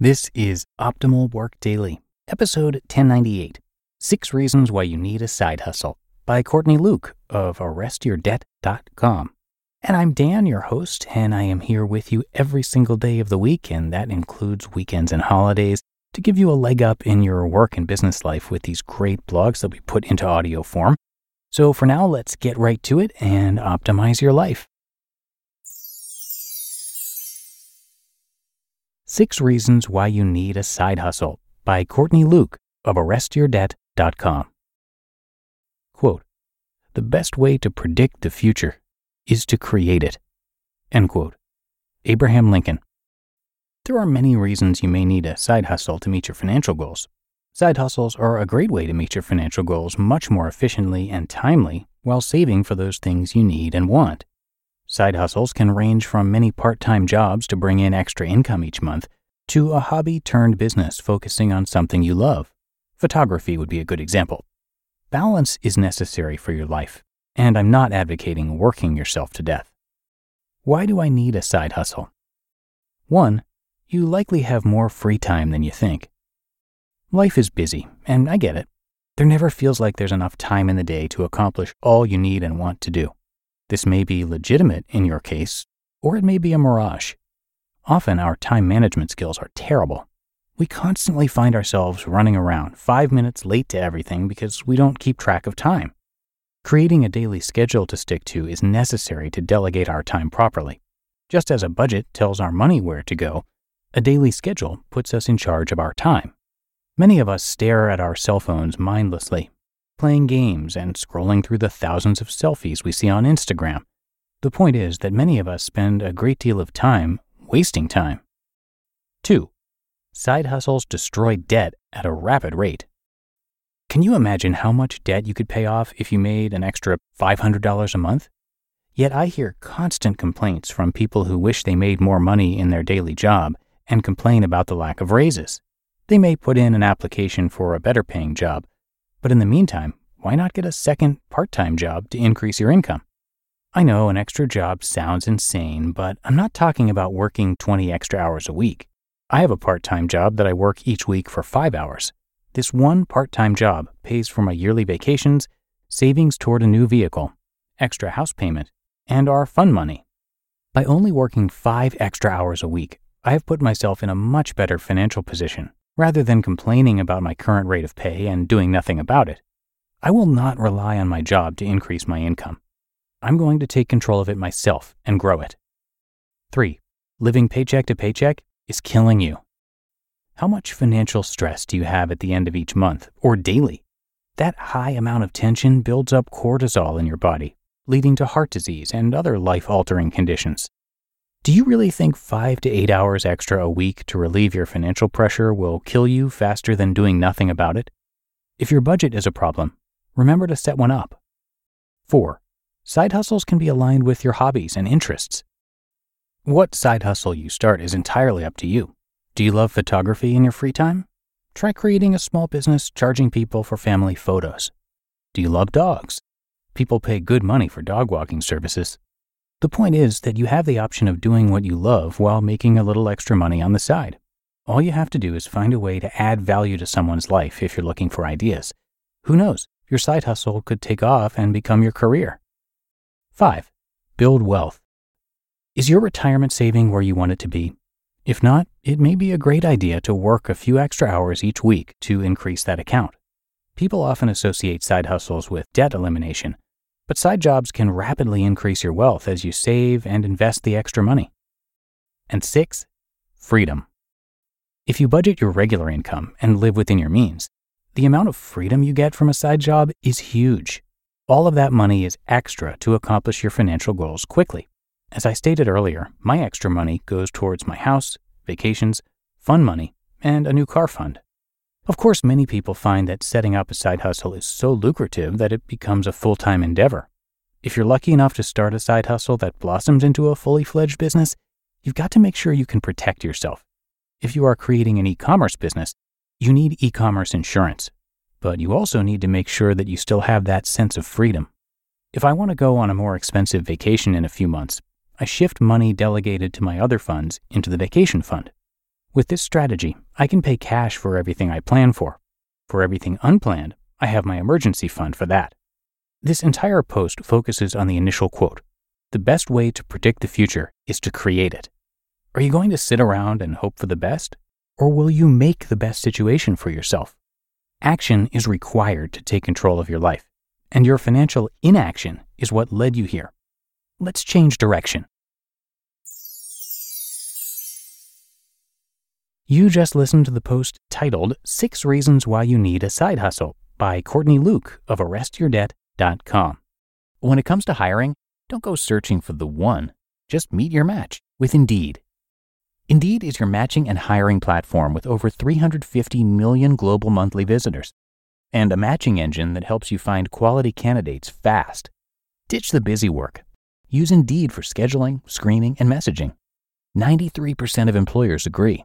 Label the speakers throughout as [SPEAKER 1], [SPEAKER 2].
[SPEAKER 1] This is Optimal Work Daily, episode 1098 Six Reasons Why You Need a Side Hustle by Courtney Luke of ArrestYourDebt.com. And I'm Dan, your host, and I am here with you every single day of the week, and that includes weekends and holidays, to give you a leg up in your work and business life with these great blogs that we put into audio form. So for now, let's get right to it and optimize your life. Six Reasons Why You Need a Side Hustle by Courtney Luke of ArrestYourDebt.com. Quote, the best way to predict the future is to create it. End quote. Abraham Lincoln. There are many reasons you may need a side hustle to meet your financial goals. Side hustles are a great way to meet your financial goals much more efficiently and timely while saving for those things you need and want. Side hustles can range from many part time jobs to bring in extra income each month to a hobby turned business focusing on something you love. Photography would be a good example. Balance is necessary for your life, and I'm not advocating working yourself to death. Why do I need a side hustle? 1. You likely have more free time than you think. Life is busy, and I get it. There never feels like there's enough time in the day to accomplish all you need and want to do. This may be legitimate in your case, or it may be a mirage. Often our time management skills are terrible. We constantly find ourselves running around five minutes late to everything because we don't keep track of time. Creating a daily schedule to stick to is necessary to delegate our time properly. Just as a budget tells our money where to go, a daily schedule puts us in charge of our time. Many of us stare at our cell phones mindlessly, playing games, and scrolling through the thousands of selfies we see on Instagram. The point is that many of us spend a great deal of time wasting time. 2. Side hustles destroy debt at a rapid rate. Can you imagine how much debt you could pay off if you made an extra $500 a month? Yet I hear constant complaints from people who wish they made more money in their daily job and complain about the lack of raises. They may put in an application for a better paying job, but in the meantime, why not get a second part time job to increase your income? I know an extra job sounds insane, but I'm not talking about working 20 extra hours a week. I have a part time job that I work each week for five hours. This one part time job pays for my yearly vacations, savings toward a new vehicle, extra house payment, and our fun money. By only working five extra hours a week, I have put myself in a much better financial position rather than complaining about my current rate of pay and doing nothing about it. I will not rely on my job to increase my income. I'm going to take control of it myself and grow it. 3. Living paycheck to paycheck is killing you. How much financial stress do you have at the end of each month or daily? That high amount of tension builds up cortisol in your body, leading to heart disease and other life altering conditions. Do you really think five to eight hours extra a week to relieve your financial pressure will kill you faster than doing nothing about it? If your budget is a problem, remember to set one up. 4. Side hustles can be aligned with your hobbies and interests. What side hustle you start is entirely up to you. Do you love photography in your free time? Try creating a small business charging people for family photos. Do you love dogs? People pay good money for dog walking services. The point is that you have the option of doing what you love while making a little extra money on the side. All you have to do is find a way to add value to someone's life if you're looking for ideas. Who knows, your side hustle could take off and become your career. 5. Build wealth. Is your retirement saving where you want it to be? If not, it may be a great idea to work a few extra hours each week to increase that account. People often associate side hustles with debt elimination, but side jobs can rapidly increase your wealth as you save and invest the extra money. And six, freedom. If you budget your regular income and live within your means, the amount of freedom you get from a side job is huge. All of that money is extra to accomplish your financial goals quickly. As I stated earlier, my extra money goes towards my house, vacations, fun money, and a new car fund. Of course, many people find that setting up a side hustle is so lucrative that it becomes a full time endeavor. If you're lucky enough to start a side hustle that blossoms into a fully fledged business, you've got to make sure you can protect yourself. If you are creating an e commerce business, you need e commerce insurance, but you also need to make sure that you still have that sense of freedom. If I want to go on a more expensive vacation in a few months, I shift money delegated to my other funds into the vacation fund. With this strategy, I can pay cash for everything I plan for. For everything unplanned, I have my emergency fund for that. This entire post focuses on the initial quote The best way to predict the future is to create it. Are you going to sit around and hope for the best? Or will you make the best situation for yourself? Action is required to take control of your life, and your financial inaction is what led you here. Let's change direction. You just listened to the post titled Six Reasons Why You Need a Side Hustle by Courtney Luke of ArrestYourDebt.com. When it comes to hiring, don't go searching for the one. Just meet your match with Indeed. Indeed is your matching and hiring platform with over 350 million global monthly visitors and a matching engine that helps you find quality candidates fast. Ditch the busy work. Use Indeed for scheduling, screening, and messaging. 93% of employers agree.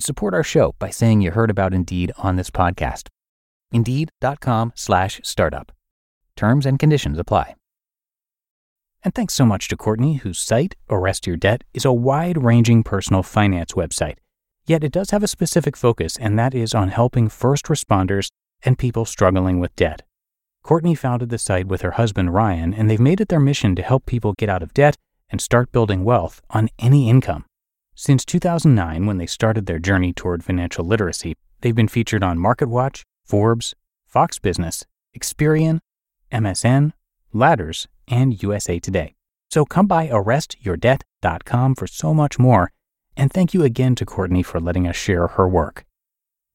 [SPEAKER 1] and support our show by saying you heard about Indeed on this podcast. Indeed.com slash startup. Terms and conditions apply. And thanks so much to Courtney, whose site, Arrest Your Debt, is a wide ranging personal finance website. Yet it does have a specific focus, and that is on helping first responders and people struggling with debt. Courtney founded the site with her husband Ryan, and they've made it their mission to help people get out of debt and start building wealth on any income. Since 2009, when they started their journey toward financial literacy, they've been featured on MarketWatch, Forbes, Fox Business, Experian, MSN, Ladders, and USA Today. So come by arrestyourdebt.com for so much more, and thank you again to Courtney for letting us share her work.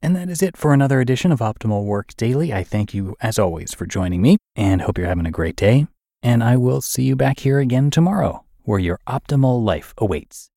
[SPEAKER 1] And that is it for another edition of Optimal Work Daily. I thank you, as always, for joining me and hope you're having a great day. And I will see you back here again tomorrow, where your optimal life awaits.